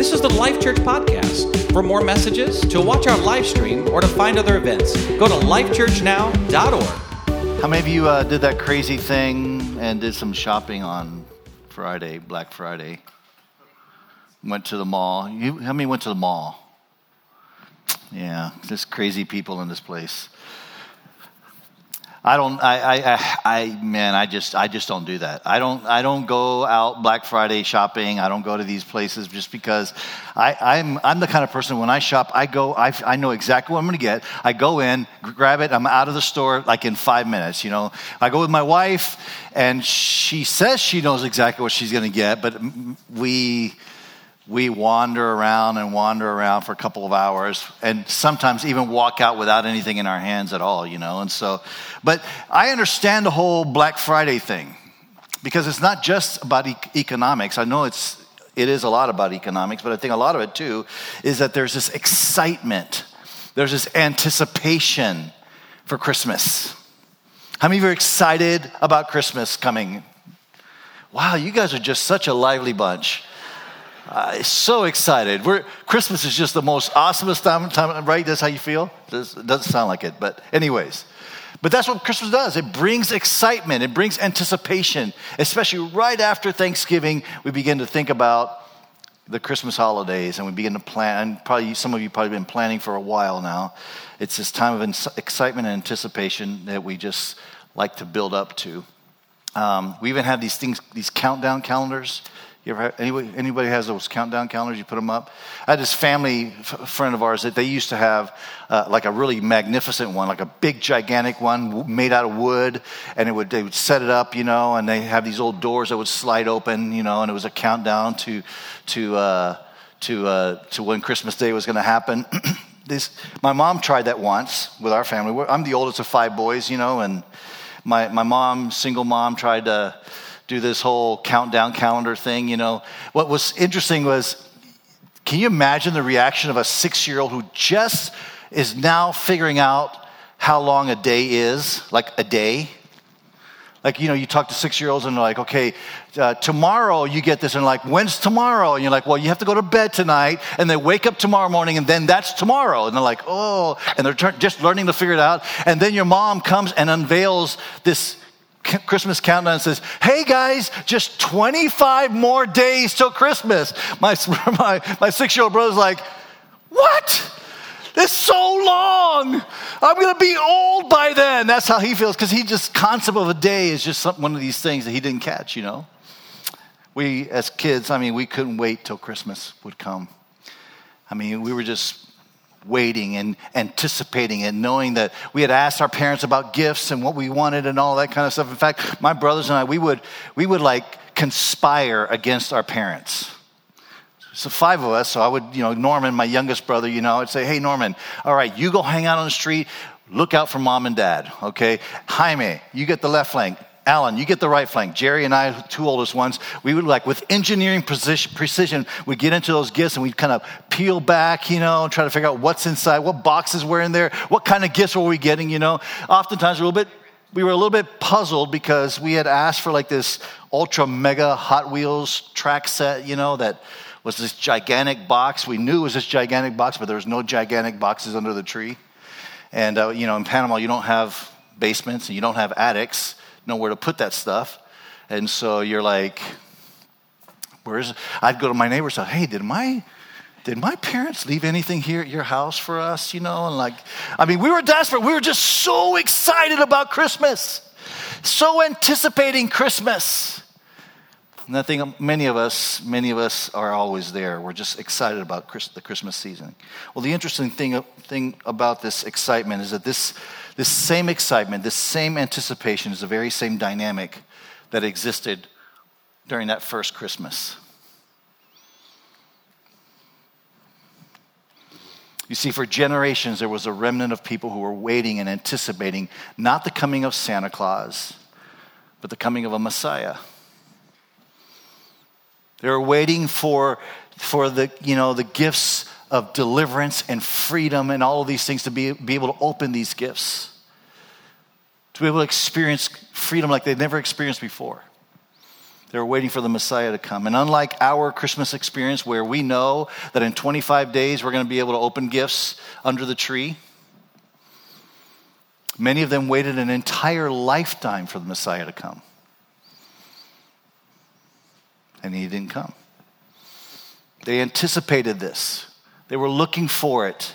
This is the Life Church Podcast. For more messages, to watch our live stream, or to find other events, go to lifechurchnow.org. How many of you uh, did that crazy thing and did some shopping on Friday, Black Friday? Went to the mall. You, how many went to the mall? Yeah, just crazy people in this place. I don't. I, I, I, man, I just, I just don't do that. I don't, I don't go out Black Friday shopping. I don't go to these places just because I, I'm, I'm the kind of person when I shop, I go, I, I know exactly what I'm going to get. I go in, grab it, I'm out of the store like in five minutes. You know, I go with my wife, and she says she knows exactly what she's going to get, but we we wander around and wander around for a couple of hours and sometimes even walk out without anything in our hands at all, you know. And so, but I understand the whole Black Friday thing because it's not just about e- economics. I know it's, it is a lot about economics, but I think a lot of it too is that there's this excitement, there's this anticipation for Christmas. How many of you are excited about Christmas coming? Wow, you guys are just such a lively bunch. Uh, so excited. We're, Christmas is just the most awesomest time, time, right? That's how you feel? It doesn't sound like it, but, anyways. But that's what Christmas does. It brings excitement, it brings anticipation, especially right after Thanksgiving. We begin to think about the Christmas holidays and we begin to plan. And probably some of you probably been planning for a while now. It's this time of excitement and anticipation that we just like to build up to. Um, we even have these things, these countdown calendars. You ever anybody, anybody has those countdown calendars? You put them up. I had this family f- friend of ours that they used to have uh, like a really magnificent one, like a big gigantic one made out of wood, and it would they would set it up, you know, and they have these old doors that would slide open, you know, and it was a countdown to to uh, to uh, to when Christmas Day was going to happen. this my mom tried that once with our family. I'm the oldest of five boys, you know, and my my mom, single mom, tried to do this whole countdown calendar thing, you know. What was interesting was, can you imagine the reaction of a six year old who just is now figuring out how long a day is? Like a day? Like, you know, you talk to six year olds and they're like, okay, uh, tomorrow you get this. And like, when's tomorrow? And you're like, well, you have to go to bed tonight. And they wake up tomorrow morning and then that's tomorrow. And they're like, oh, and they're just learning to figure it out. And then your mom comes and unveils this Christmas countdown says, Hey guys, just 25 more days till Christmas. My, my, my six year old brother's like, What? It's so long. I'm going to be old by then. That's how he feels because he just, concept of a day is just some, one of these things that he didn't catch, you know. We, as kids, I mean, we couldn't wait till Christmas would come. I mean, we were just waiting and anticipating and knowing that we had asked our parents about gifts and what we wanted and all that kind of stuff. In fact, my brothers and I, we would, we would like conspire against our parents. So five of us, so I would, you know, Norman, my youngest brother, you know, I'd say, hey, Norman, all right, you go hang out on the street, look out for mom and dad, okay? Jaime, you get the left flank. Alan, you get the right flank. Jerry and I, two oldest ones, we would like with engineering precision, we get into those gifts and we kind of peel back, you know, and try to figure out what's inside, what boxes were in there, what kind of gifts were we getting, you know. Oftentimes, a little bit, we were a little bit puzzled because we had asked for like this ultra mega Hot Wheels track set, you know, that was this gigantic box. We knew it was this gigantic box, but there was no gigantic boxes under the tree. And, uh, you know, in Panama, you don't have basements and you don't have attics nowhere to put that stuff. And so you're like, where's, I'd go to my neighbors say, hey, did my, did my parents leave anything here at your house for us? You know, and like, I mean, we were desperate. We were just so excited about Christmas, so anticipating Christmas. And I think many of us, many of us are always there. We're just excited about the Christmas season. Well, the interesting thing, thing about this excitement is that this, this same excitement, this same anticipation is the very same dynamic that existed during that first Christmas. You see, for generations, there was a remnant of people who were waiting and anticipating not the coming of Santa Claus, but the coming of a Messiah. They were waiting for, for the, you know, the gifts of deliverance and freedom and all of these things to be, be able to open these gifts, to be able to experience freedom like they'd never experienced before. They were waiting for the Messiah to come. And unlike our Christmas experience, where we know that in 25 days we're going to be able to open gifts under the tree, many of them waited an entire lifetime for the Messiah to come. And he didn't come. They anticipated this, they were looking for it.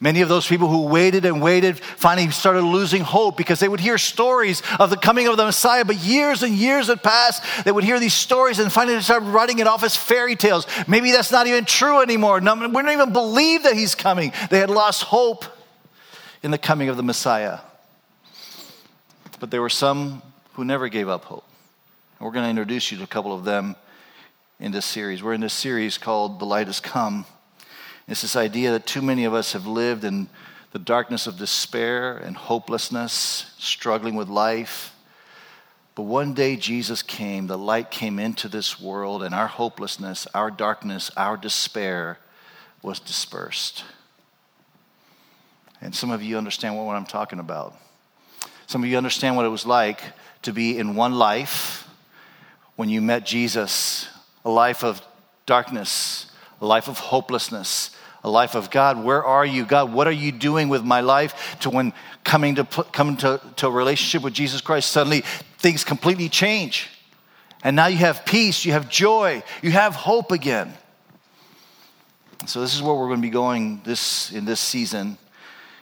Many of those people who waited and waited finally started losing hope because they would hear stories of the coming of the Messiah, but years and years had passed. They would hear these stories and finally they started writing it off as fairy tales. Maybe that's not even true anymore. we don't even believe that he's coming. They had lost hope in the coming of the Messiah. But there were some who never gave up hope. We're going to introduce you to a couple of them in this series. We're in this series called The Light Has Come. It's this idea that too many of us have lived in the darkness of despair and hopelessness, struggling with life. But one day Jesus came, the light came into this world, and our hopelessness, our darkness, our despair was dispersed. And some of you understand what I'm talking about. Some of you understand what it was like to be in one life when you met Jesus, a life of darkness, a life of hopelessness, a life of God, where are you? God, what are you doing with my life? To when coming to coming to, to a relationship with Jesus Christ, suddenly things completely change. And now you have peace, you have joy, you have hope again. So this is where we're going to be going this in this season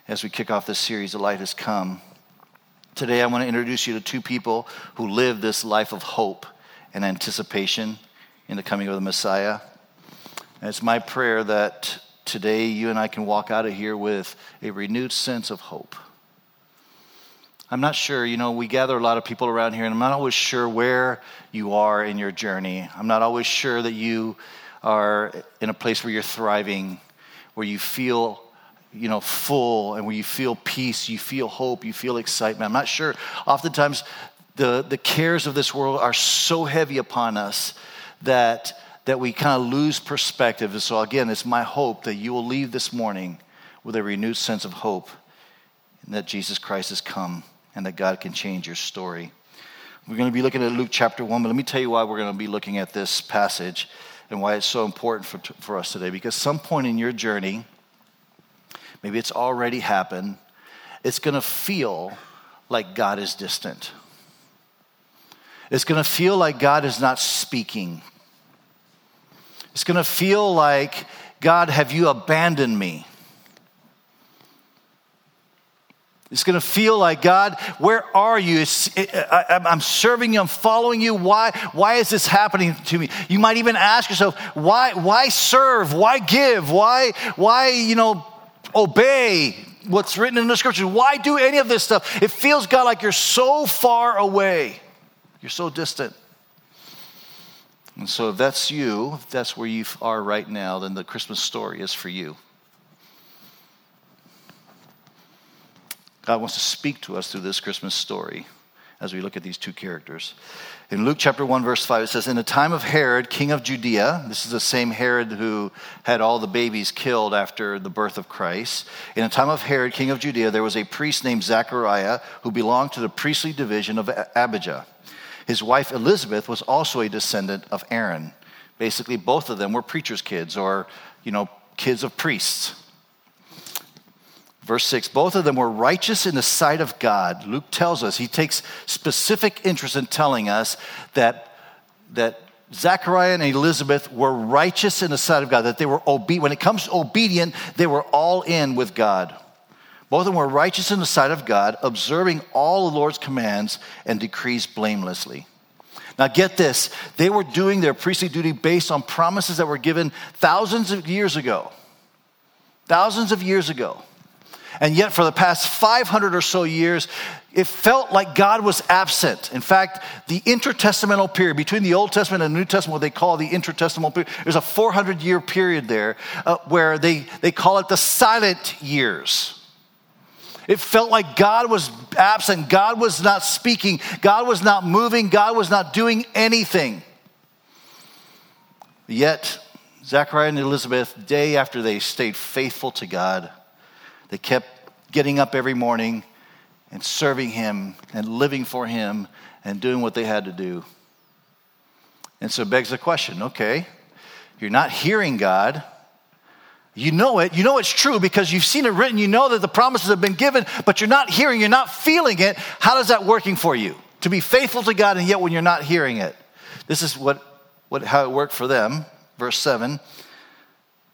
as we kick off this series, The Light Has Come. Today I want to introduce you to two people who live this life of hope and anticipation in the coming of the Messiah. And it's my prayer that today you and I can walk out of here with a renewed sense of hope. I'm not sure, you know, we gather a lot of people around here, and I'm not always sure where you are in your journey. I'm not always sure that you are in a place where you're thriving, where you feel, you know, full, and where you feel peace, you feel hope, you feel excitement. I'm not sure. Oftentimes, the, the cares of this world are so heavy upon us that that we kind of lose perspective. And so, again, it's my hope that you will leave this morning with a renewed sense of hope and that Jesus Christ has come and that God can change your story. We're going to be looking at Luke chapter 1, but let me tell you why we're going to be looking at this passage and why it's so important for, for us today. Because some point in your journey, maybe it's already happened, it's going to feel like God is distant. It's going to feel like God is not speaking. It's going to feel like, God, have you abandoned me? It's going to feel like, God, where are you? It, I, am serving you, I'm following you. Why, why is this happening to me? You might even ask yourself, why, why serve? Why give? Why, why, you know, obey what's written in the scriptures? Why do any of this stuff? It feels, God, like you're so far away. You're so distant. And so, if that's you, if that's where you are right now, then the Christmas story is for you. God wants to speak to us through this Christmas story as we look at these two characters. In Luke chapter 1, verse 5, it says, In the time of Herod, king of Judea, this is the same Herod who had all the babies killed after the birth of Christ. In the time of Herod, king of Judea, there was a priest named Zechariah who belonged to the priestly division of Abijah. His wife Elizabeth was also a descendant of Aaron. Basically, both of them were preachers' kids or, you know, kids of priests. Verse 6 both of them were righteous in the sight of God. Luke tells us, he takes specific interest in telling us that, that Zachariah and Elizabeth were righteous in the sight of God, that they were obedient. When it comes to obedient, they were all in with God. Both of them were righteous in the sight of God, observing all the Lord's commands and decrees blamelessly. Now, get this they were doing their priestly duty based on promises that were given thousands of years ago. Thousands of years ago. And yet, for the past 500 or so years, it felt like God was absent. In fact, the intertestamental period between the Old Testament and the New Testament, what they call the intertestamental period, there's a 400 year period there uh, where they, they call it the silent years. It felt like God was absent. God was not speaking. God was not moving. God was not doing anything. Yet, Zachariah and Elizabeth, day after they stayed faithful to God, they kept getting up every morning and serving Him and living for Him and doing what they had to do. And so it begs the question okay, you're not hearing God. You know it. You know it's true because you've seen it written. You know that the promises have been given, but you're not hearing, you're not feeling it. How does that working for you? To be faithful to God and yet when you're not hearing it. This is what, what how it worked for them. Verse 7.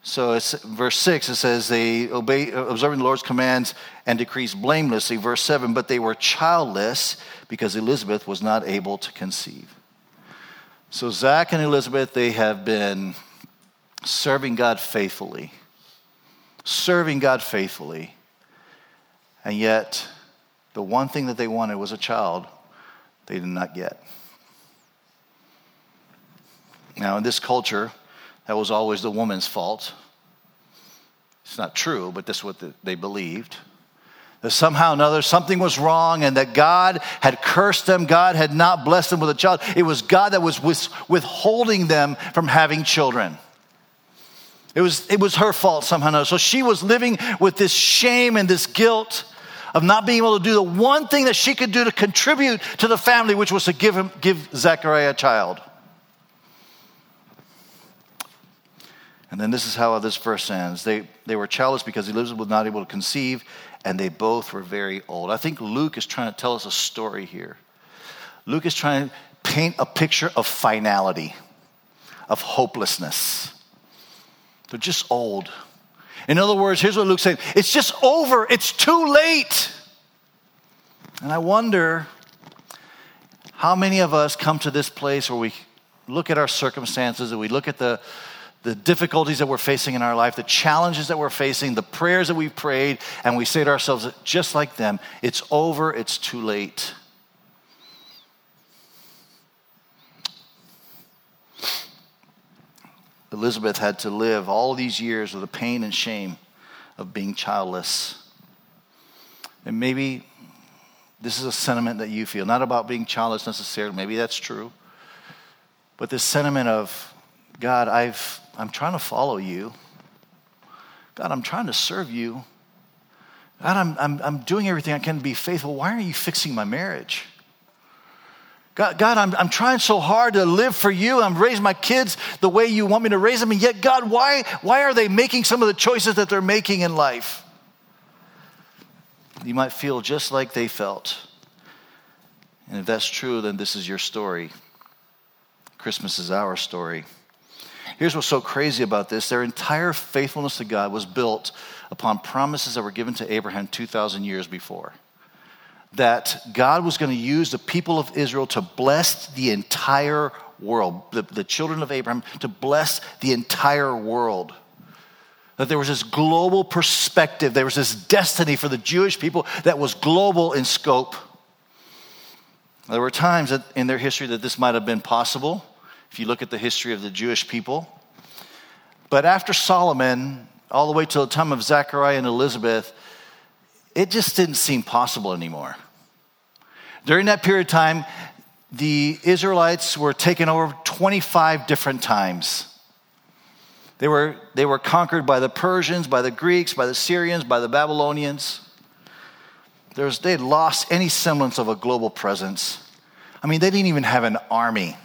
So it's verse 6, it says, they obey, observing the Lord's commands and decrees blamelessly. Verse 7, but they were childless because Elizabeth was not able to conceive. So Zach and Elizabeth, they have been serving God faithfully, serving God faithfully. And yet, the one thing that they wanted was a child they did not get. Now, in this culture, that was always the woman's fault. It's not true, but that's what they believed. That somehow or another something was wrong and that God had cursed them, God had not blessed them with a child. It was God that was withholding them from having children. It was, it was her fault somehow another. So she was living with this shame and this guilt of not being able to do the one thing that she could do to contribute to the family, which was to give, him, give Zechariah a child. And then this is how this verse ends. They, they were childless because Elizabeth was not able to conceive, and they both were very old. I think Luke is trying to tell us a story here. Luke is trying to paint a picture of finality, of hopelessness. They're just old. In other words, here's what Luke's saying it's just over, it's too late. And I wonder how many of us come to this place where we look at our circumstances and we look at the the difficulties that we're facing in our life, the challenges that we're facing, the prayers that we've prayed, and we say to ourselves, just like them, it's over, it's too late. Elizabeth had to live all these years with the pain and shame of being childless. And maybe this is a sentiment that you feel, not about being childless necessarily, maybe that's true, but this sentiment of, God, I've I'm trying to follow you. God, I'm trying to serve you. God, I'm, I'm, I'm doing everything I can to be faithful. Why aren't you fixing my marriage? God, God I'm, I'm trying so hard to live for you. I'm raising my kids the way you want me to raise them. And yet, God, why, why are they making some of the choices that they're making in life? You might feel just like they felt. And if that's true, then this is your story. Christmas is our story. Here's what's so crazy about this their entire faithfulness to God was built upon promises that were given to Abraham 2,000 years before. That God was going to use the people of Israel to bless the entire world, the, the children of Abraham, to bless the entire world. That there was this global perspective, there was this destiny for the Jewish people that was global in scope. There were times in their history that this might have been possible if you look at the history of the Jewish people. But after Solomon, all the way till the time of Zechariah and Elizabeth, it just didn't seem possible anymore. During that period of time, the Israelites were taken over 25 different times. They were, they were conquered by the Persians, by the Greeks, by the Syrians, by the Babylonians. Was, they had lost any semblance of a global presence. I mean, they didn't even have an army.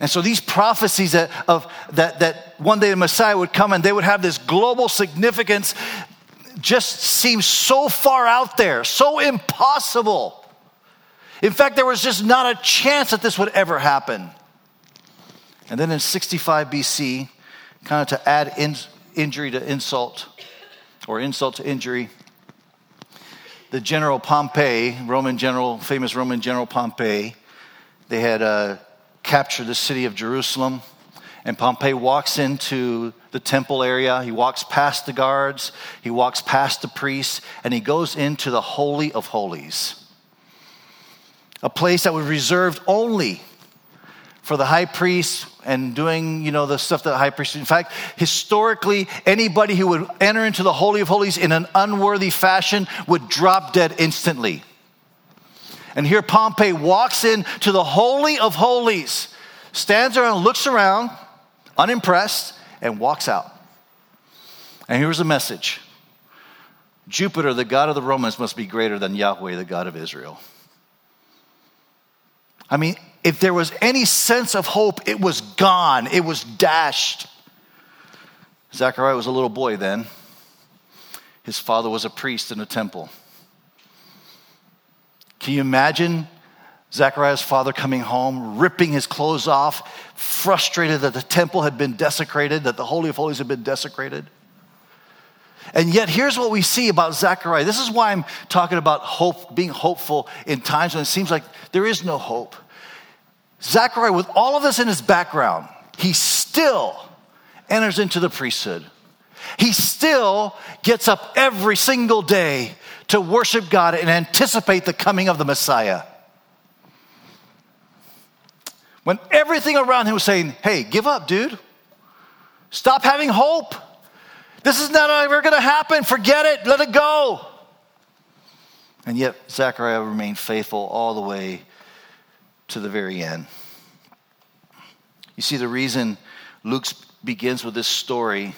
And so these prophecies that, of, that, that one day the Messiah would come and they would have this global significance just seems so far out there, so impossible. In fact, there was just not a chance that this would ever happen. And then in 65 BC, kind of to add in, injury to insult, or insult to injury, the general Pompey, Roman general, famous Roman general Pompey, they had uh, capture the city of Jerusalem. And Pompey walks into the temple area. He walks past the guards, he walks past the priests, and he goes into the Holy of Holies. A place that was reserved only for the high priest and doing, you know, the stuff that the high priest. In fact, historically, anybody who would enter into the Holy of Holies in an unworthy fashion would drop dead instantly. And here Pompey walks into the Holy of Holies, stands there and looks around, unimpressed, and walks out. And here's the message Jupiter, the God of the Romans, must be greater than Yahweh, the God of Israel. I mean, if there was any sense of hope, it was gone, it was dashed. Zechariah was a little boy then. His father was a priest in a temple. Can you imagine Zechariah's father coming home, ripping his clothes off, frustrated that the temple had been desecrated, that the Holy of Holies had been desecrated? And yet, here's what we see about Zechariah. This is why I'm talking about hope, being hopeful in times when it seems like there is no hope. Zechariah, with all of this in his background, he still enters into the priesthood. He still gets up every single day to worship God and anticipate the coming of the Messiah. When everything around him was saying, hey, give up, dude. Stop having hope. This is not ever going to happen. Forget it. Let it go. And yet, Zechariah remained faithful all the way to the very end. You see, the reason Luke begins with this story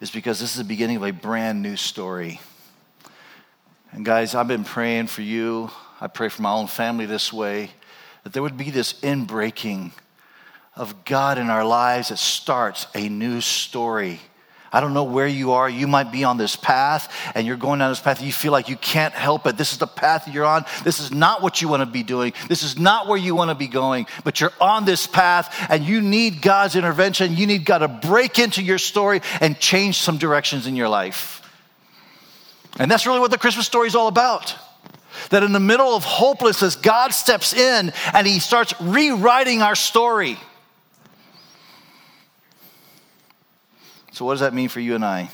is because this is the beginning of a brand new story. And guys, I've been praying for you. I pray for my own family this way that there would be this inbreaking of God in our lives that starts a new story I don't know where you are. You might be on this path and you're going down this path. You feel like you can't help it. This is the path you're on. This is not what you want to be doing. This is not where you want to be going. But you're on this path and you need God's intervention. You need God to break into your story and change some directions in your life. And that's really what the Christmas story is all about. That in the middle of hopelessness, God steps in and he starts rewriting our story. So, what does that mean for you and I?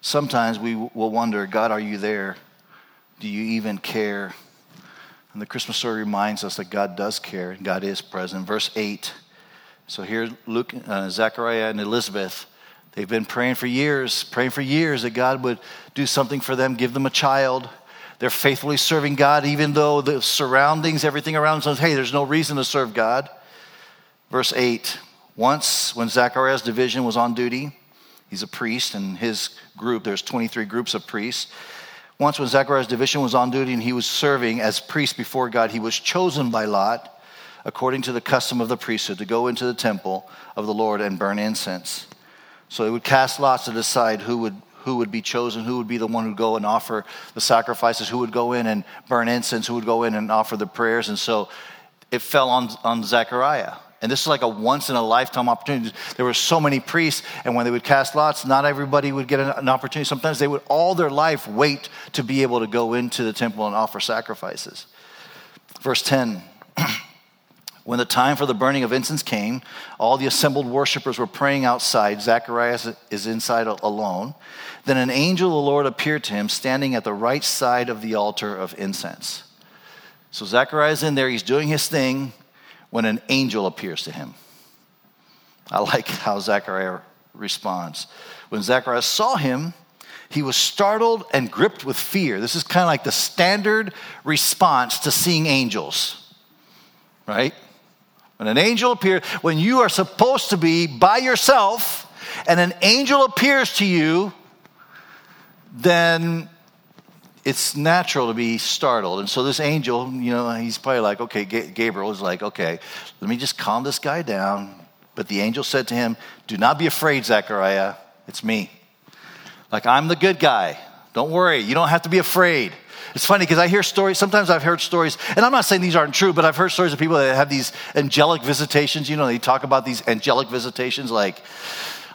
Sometimes we will wonder, God, are you there? Do you even care? And the Christmas story reminds us that God does care and God is present. Verse 8. So here, Luke, uh, Zechariah, and Elizabeth, they've been praying for years, praying for years that God would do something for them, give them a child. They're faithfully serving God, even though the surroundings, everything around them says, hey, there's no reason to serve God. Verse 8 Once, when Zechariah's division was on duty, he's a priest, and his group, there's 23 groups of priests. Once, when Zechariah's division was on duty and he was serving as priest before God, he was chosen by Lot, according to the custom of the priesthood, to go into the temple of the Lord and burn incense. So they would cast lots to decide who would who would be chosen, who would be the one who would go and offer the sacrifices, who would go in and burn incense, who would go in and offer the prayers. And so it fell on, on Zechariah. And this is like a once in a lifetime opportunity. There were so many priests, and when they would cast lots, not everybody would get an opportunity. Sometimes they would all their life wait to be able to go into the temple and offer sacrifices. Verse 10 When the time for the burning of incense came, all the assembled worshippers were praying outside. Zacharias is inside alone. Then an angel of the Lord appeared to him, standing at the right side of the altar of incense. So Zacharias in there, he's doing his thing when an angel appears to him. I like how Zechariah responds. When Zechariah saw him, he was startled and gripped with fear. This is kind of like the standard response to seeing angels, right? When an angel appears, when you are supposed to be by yourself and an angel appears to you, then it's natural to be startled. And so this angel, you know, he's probably like, okay, Gabriel is like, okay, let me just calm this guy down. But the angel said to him, Do not be afraid, Zechariah. It's me. Like, I'm the good guy. Don't worry. You don't have to be afraid. It's funny because I hear stories, sometimes I've heard stories, and I'm not saying these aren't true, but I've heard stories of people that have these angelic visitations. You know, they talk about these angelic visitations like,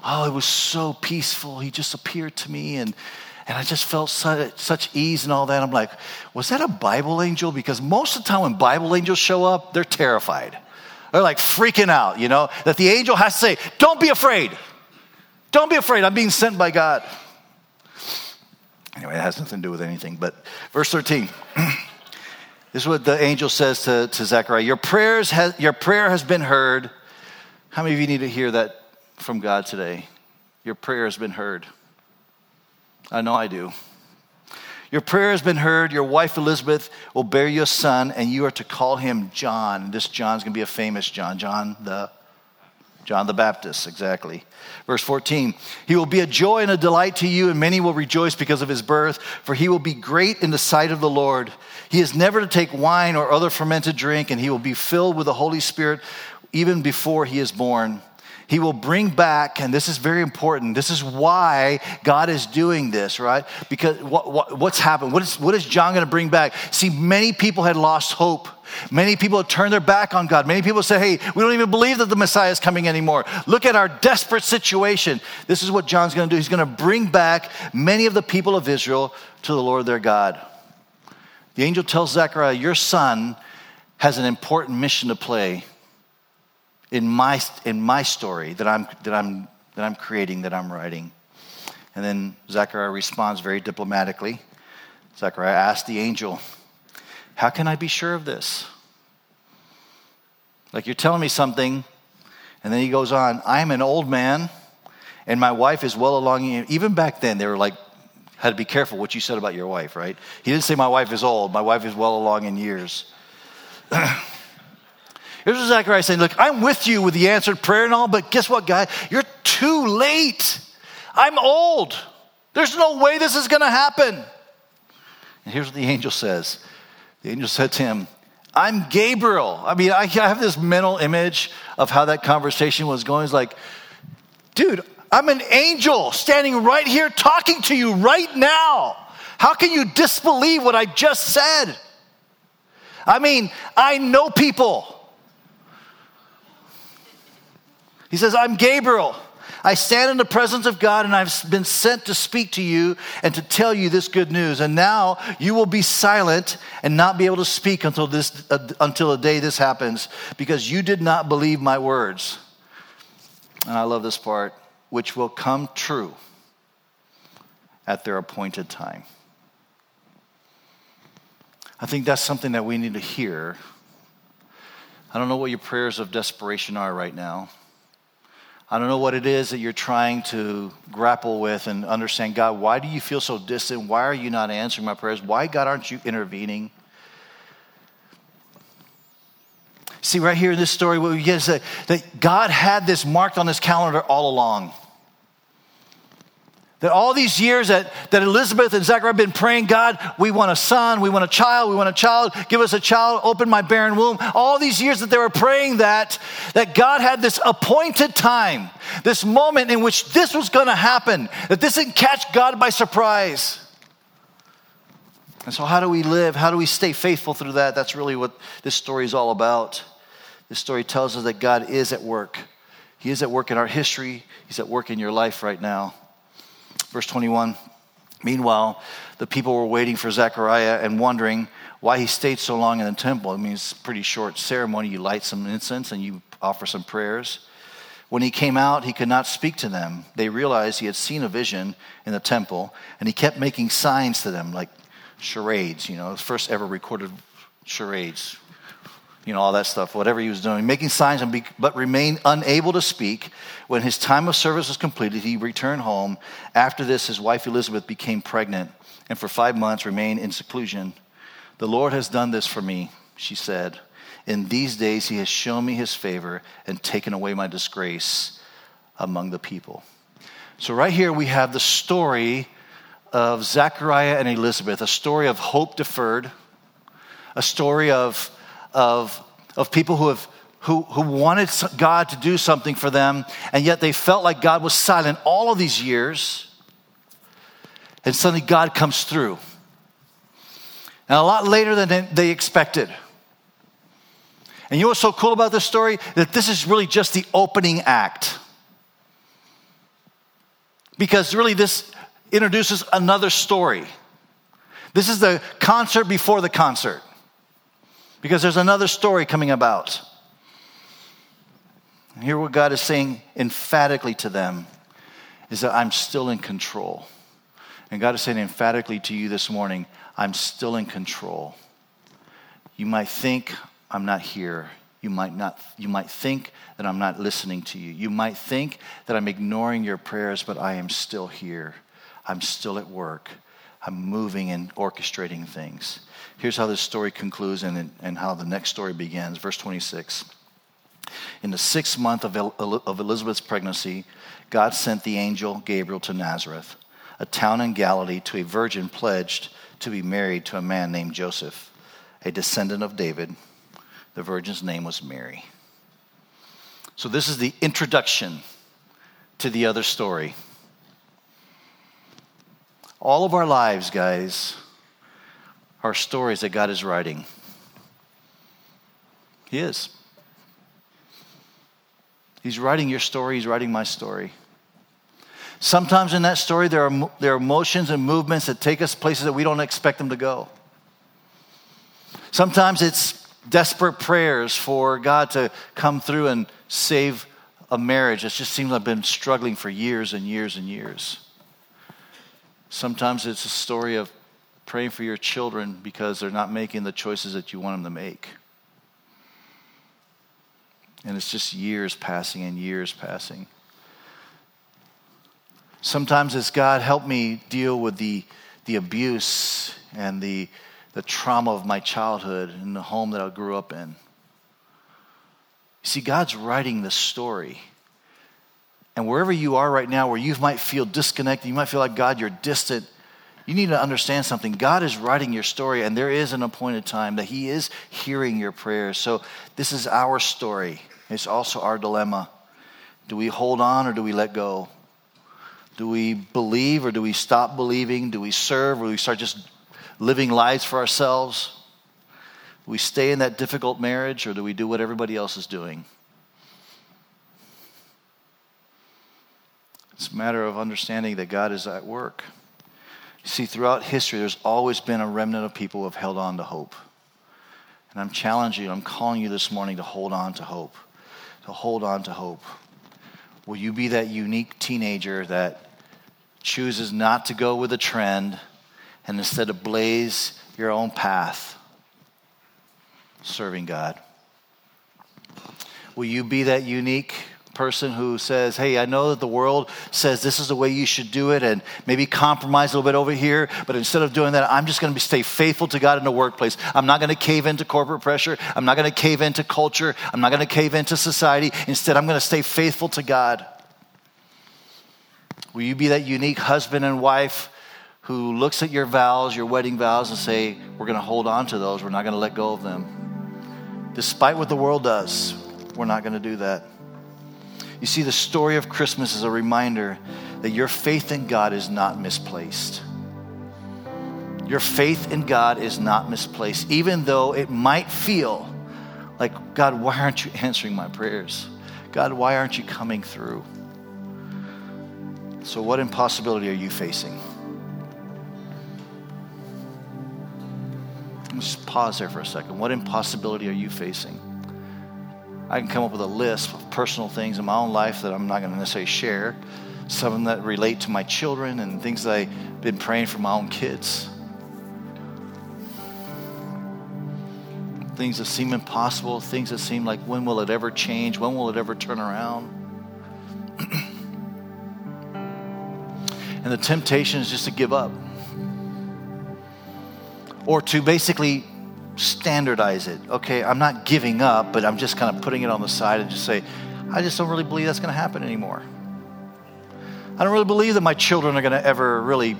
oh, it was so peaceful. He just appeared to me and and I just felt such, such ease and all that. I'm like, was that a Bible angel? Because most of the time when Bible angels show up, they're terrified. They're like freaking out, you know, that the angel has to say, Don't be afraid. Don't be afraid. I'm being sent by God. Anyway, it has nothing to do with anything. But verse 13. this is what the angel says to, to Zechariah your, prayers has, your prayer has been heard. How many of you need to hear that from God today? Your prayer has been heard. I know I do. Your prayer has been heard. Your wife Elizabeth will bear you a son, and you are to call him John. This John's going to be a famous John, John the John the Baptist, exactly. Verse 14, he will be a joy and a delight to you, and many will rejoice because of his birth, for he will be great in the sight of the Lord. He is never to take wine or other fermented drink, and he will be filled with the Holy Spirit even before he is born. He will bring back, and this is very important. This is why God is doing this, right? Because what, what, what's happened? What is, what is John going to bring back? See, many people had lost hope. Many people had turned their back on God. Many people say, hey, we don't even believe that the Messiah is coming anymore. Look at our desperate situation. This is what John's going to do. He's going to bring back many of the people of Israel to the Lord their God. The angel tells Zechariah, Your son has an important mission to play in my, in my story that I'm, that, I'm, that I'm creating, that I'm writing. And then Zechariah responds very diplomatically. Zechariah asks the angel, How can I be sure of this? Like you're telling me something, and then he goes on, I'm an old man, and my wife is well along. Even back then, they were like, had to be careful what you said about your wife, right? He didn't say, My wife is old, my wife is well along in years. Here's what saying Look, I'm with you with the answered prayer and all, but guess what, guy? You're too late. I'm old. There's no way this is going to happen. And here's what the angel says The angel said to him, I'm Gabriel. I mean, I have this mental image of how that conversation was going. It's like, dude, I'm an angel standing right here talking to you right now. How can you disbelieve what I just said? I mean, I know people. He says, I'm Gabriel. I stand in the presence of God and I've been sent to speak to you and to tell you this good news. And now you will be silent and not be able to speak until, this, uh, until the day this happens because you did not believe my words. And I love this part, which will come true at their appointed time. I think that's something that we need to hear. I don't know what your prayers of desperation are right now. I don't know what it is that you're trying to grapple with and understand. God, why do you feel so distant? Why are you not answering my prayers? Why, God, aren't you intervening? See, right here in this story, what we get is that, that God had this marked on his calendar all along. That all these years that, that Elizabeth and Zechariah have been praying, God, we want a son, we want a child, we want a child, give us a child, open my barren womb. All these years that they were praying that, that God had this appointed time, this moment in which this was going to happen, that this didn't catch God by surprise. And so, how do we live? How do we stay faithful through that? That's really what this story is all about. This story tells us that God is at work. He is at work in our history, He's at work in your life right now. Verse 21 Meanwhile, the people were waiting for Zechariah and wondering why he stayed so long in the temple. I mean, it's a pretty short ceremony. You light some incense and you offer some prayers. When he came out, he could not speak to them. They realized he had seen a vision in the temple, and he kept making signs to them, like charades, you know, first ever recorded charades you know, all that stuff, whatever he was doing, making signs, be, but remained unable to speak. When his time of service was completed, he returned home. After this, his wife Elizabeth became pregnant and for five months remained in seclusion. The Lord has done this for me, she said. In these days, he has shown me his favor and taken away my disgrace among the people. So, right here, we have the story of Zechariah and Elizabeth, a story of hope deferred, a story of of, of people who have who, who wanted God to do something for them, and yet they felt like God was silent all of these years. And suddenly God comes through. And a lot later than they expected. And you know what's so cool about this story? That this is really just the opening act. Because really, this introduces another story. This is the concert before the concert because there's another story coming about. And here, what God is saying emphatically to them is that I'm still in control. And God is saying emphatically to you this morning, I'm still in control. You might think I'm not here. You might not you might think that I'm not listening to you. You might think that I'm ignoring your prayers, but I am still here. I'm still at work. I'm moving and orchestrating things. Here's how this story concludes and, and how the next story begins. Verse 26. In the sixth month of, of Elizabeth's pregnancy, God sent the angel Gabriel to Nazareth, a town in Galilee, to a virgin pledged to be married to a man named Joseph, a descendant of David. The virgin's name was Mary. So, this is the introduction to the other story. All of our lives, guys, are stories that God is writing. He is. He's writing your story, He's writing my story. Sometimes in that story, there are, there are emotions and movements that take us places that we don't expect them to go. Sometimes it's desperate prayers for God to come through and save a marriage that just seems like I've been struggling for years and years and years. Sometimes it's a story of praying for your children because they're not making the choices that you want them to make. And it's just years passing and years passing. Sometimes it's God, help me deal with the, the abuse and the, the trauma of my childhood and the home that I grew up in. See, God's writing the story. And wherever you are right now, where you might feel disconnected, you might feel like, God, you're distant, you need to understand something. God is writing your story, and there is an appointed time that He is hearing your prayers. So, this is our story. It's also our dilemma. Do we hold on or do we let go? Do we believe or do we stop believing? Do we serve or do we start just living lives for ourselves? Do we stay in that difficult marriage or do we do what everybody else is doing? It's a matter of understanding that God is at work. See, throughout history, there's always been a remnant of people who have held on to hope. And I'm challenging you, I'm calling you this morning to hold on to hope. To hold on to hope. Will you be that unique teenager that chooses not to go with the trend and instead of blaze your own path serving God? Will you be that unique person who says, Hey, I know that the world says this is the way you should do it, and maybe compromise a little bit over here, but instead of doing that, I'm just going to stay faithful to God in the workplace. I'm not going to cave into corporate pressure. I'm not going to cave into culture. I'm not going to cave into society. Instead, I'm going to stay faithful to God. Will you be that unique husband and wife who looks at your vows, your wedding vows, and say, We're going to hold on to those. We're not going to let go of them. Despite what the world does, we're not going to do that. You see, the story of Christmas is a reminder that your faith in God is not misplaced. Your faith in God is not misplaced, even though it might feel like, God, why aren't you answering my prayers? God, why aren't you coming through? So, what impossibility are you facing? Let's just pause there for a second. What impossibility are you facing? I can come up with a list of personal things in my own life that I'm not going to necessarily share. Some that relate to my children and things that I've been praying for my own kids. Things that seem impossible, things that seem like when will it ever change? When will it ever turn around? and the temptation is just to give up or to basically standardize it. Okay, I'm not giving up, but I'm just kind of putting it on the side and just say, I just don't really believe that's going to happen anymore. I don't really believe that my children are going to ever really,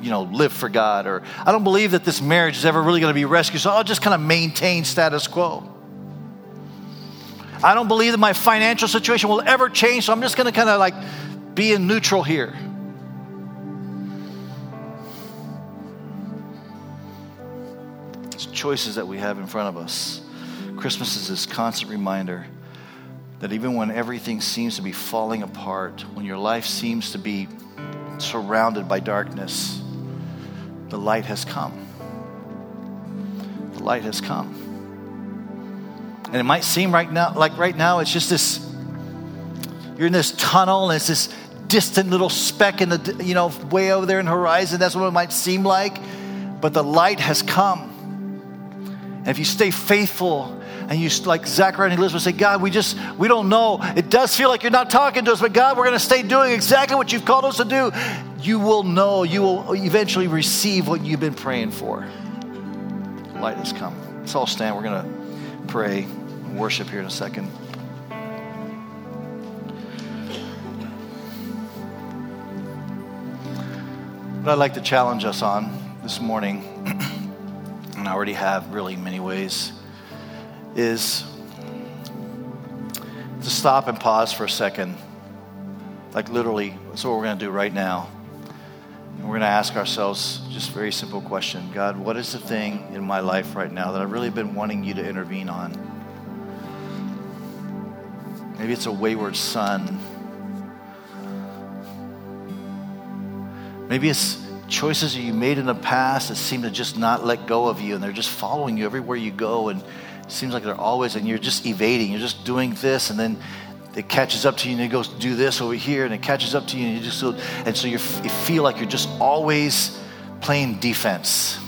you know, live for God, or I don't believe that this marriage is ever really going to be rescued, so I'll just kind of maintain status quo. I don't believe that my financial situation will ever change, so I'm just going to kind of like be in neutral here. Choices that we have in front of us. Christmas is this constant reminder that even when everything seems to be falling apart, when your life seems to be surrounded by darkness, the light has come. The light has come. And it might seem right now like right now it's just this you're in this tunnel and it's this distant little speck in the you know way over there in the horizon that's what it might seem like but the light has come and if you stay faithful and you, like Zachariah and Elizabeth, say, God, we just, we don't know. It does feel like you're not talking to us, but God, we're going to stay doing exactly what you've called us to do. You will know, you will eventually receive what you've been praying for. Light has come. Let's all stand. We're going to pray and worship here in a second. What I'd like to challenge us on this morning. and I already have really many ways, is to stop and pause for a second. Like literally, that's what we're going to do right now. And we're going to ask ourselves just a very simple question God, what is the thing in my life right now that I've really been wanting you to intervene on? Maybe it's a wayward son. Maybe it's choices that you made in the past that seem to just not let go of you and they're just following you everywhere you go and it seems like they're always and you're just evading you're just doing this and then it catches up to you and it goes do this over here and it catches up to you and you just and so you feel like you're just always playing defense.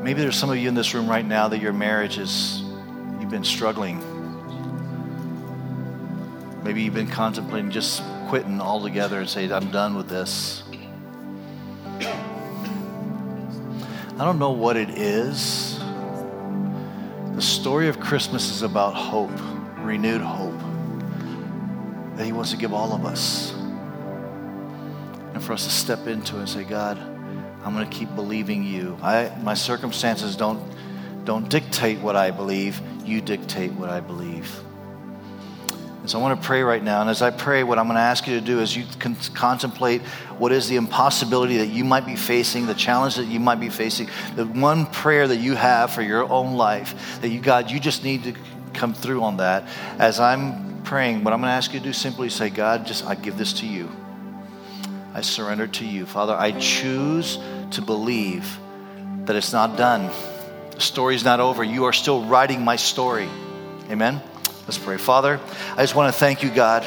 Maybe there's some of you in this room right now that your marriage is you've been struggling Maybe you've been contemplating just quitting altogether and saying, I'm done with this. I don't know what it is. The story of Christmas is about hope, renewed hope that He wants to give all of us. And for us to step into it and say, God, I'm going to keep believing you. I, my circumstances don't, don't dictate what I believe, you dictate what I believe. So I want to pray right now. And as I pray, what I'm going to ask you to do is you can contemplate what is the impossibility that you might be facing, the challenge that you might be facing, the one prayer that you have for your own life that you, God, you just need to come through on that. As I'm praying, what I'm going to ask you to do simply say, God, just I give this to you. I surrender to you. Father, I choose to believe that it's not done. The story's not over. You are still writing my story. Amen. Let's pray. Father, I just want to thank you, God,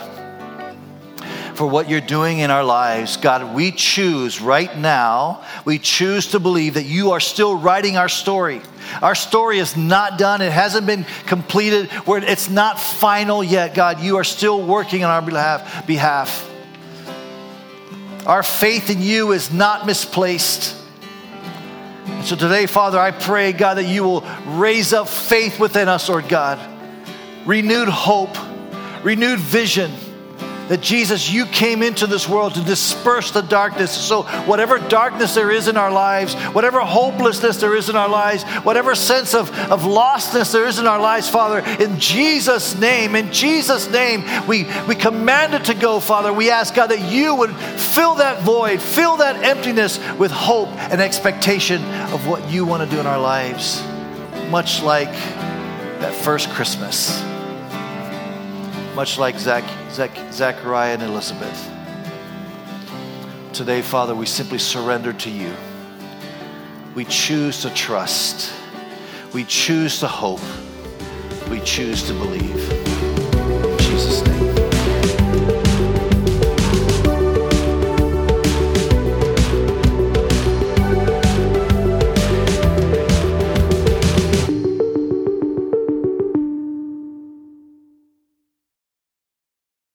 for what you're doing in our lives. God, we choose right now, we choose to believe that you are still writing our story. Our story is not done. It hasn't been completed. It's not final yet, God. You are still working on our behalf. behalf. Our faith in you is not misplaced. And so today, Father, I pray, God, that you will raise up faith within us, Lord God renewed hope, renewed vision that Jesus, you came into this world to disperse the darkness. So, whatever darkness there is in our lives, whatever hopelessness there is in our lives, whatever sense of, of lostness there is in our lives, Father, in Jesus' name, in Jesus' name, we, we command it to go, Father. We ask, God, that you would fill that void, fill that emptiness with hope and expectation of what you want to do in our lives, much like that first Christmas much like Zach, Zach, Zachariah and Elizabeth. Today, Father, we simply surrender to you. We choose to trust. We choose to hope. We choose to believe.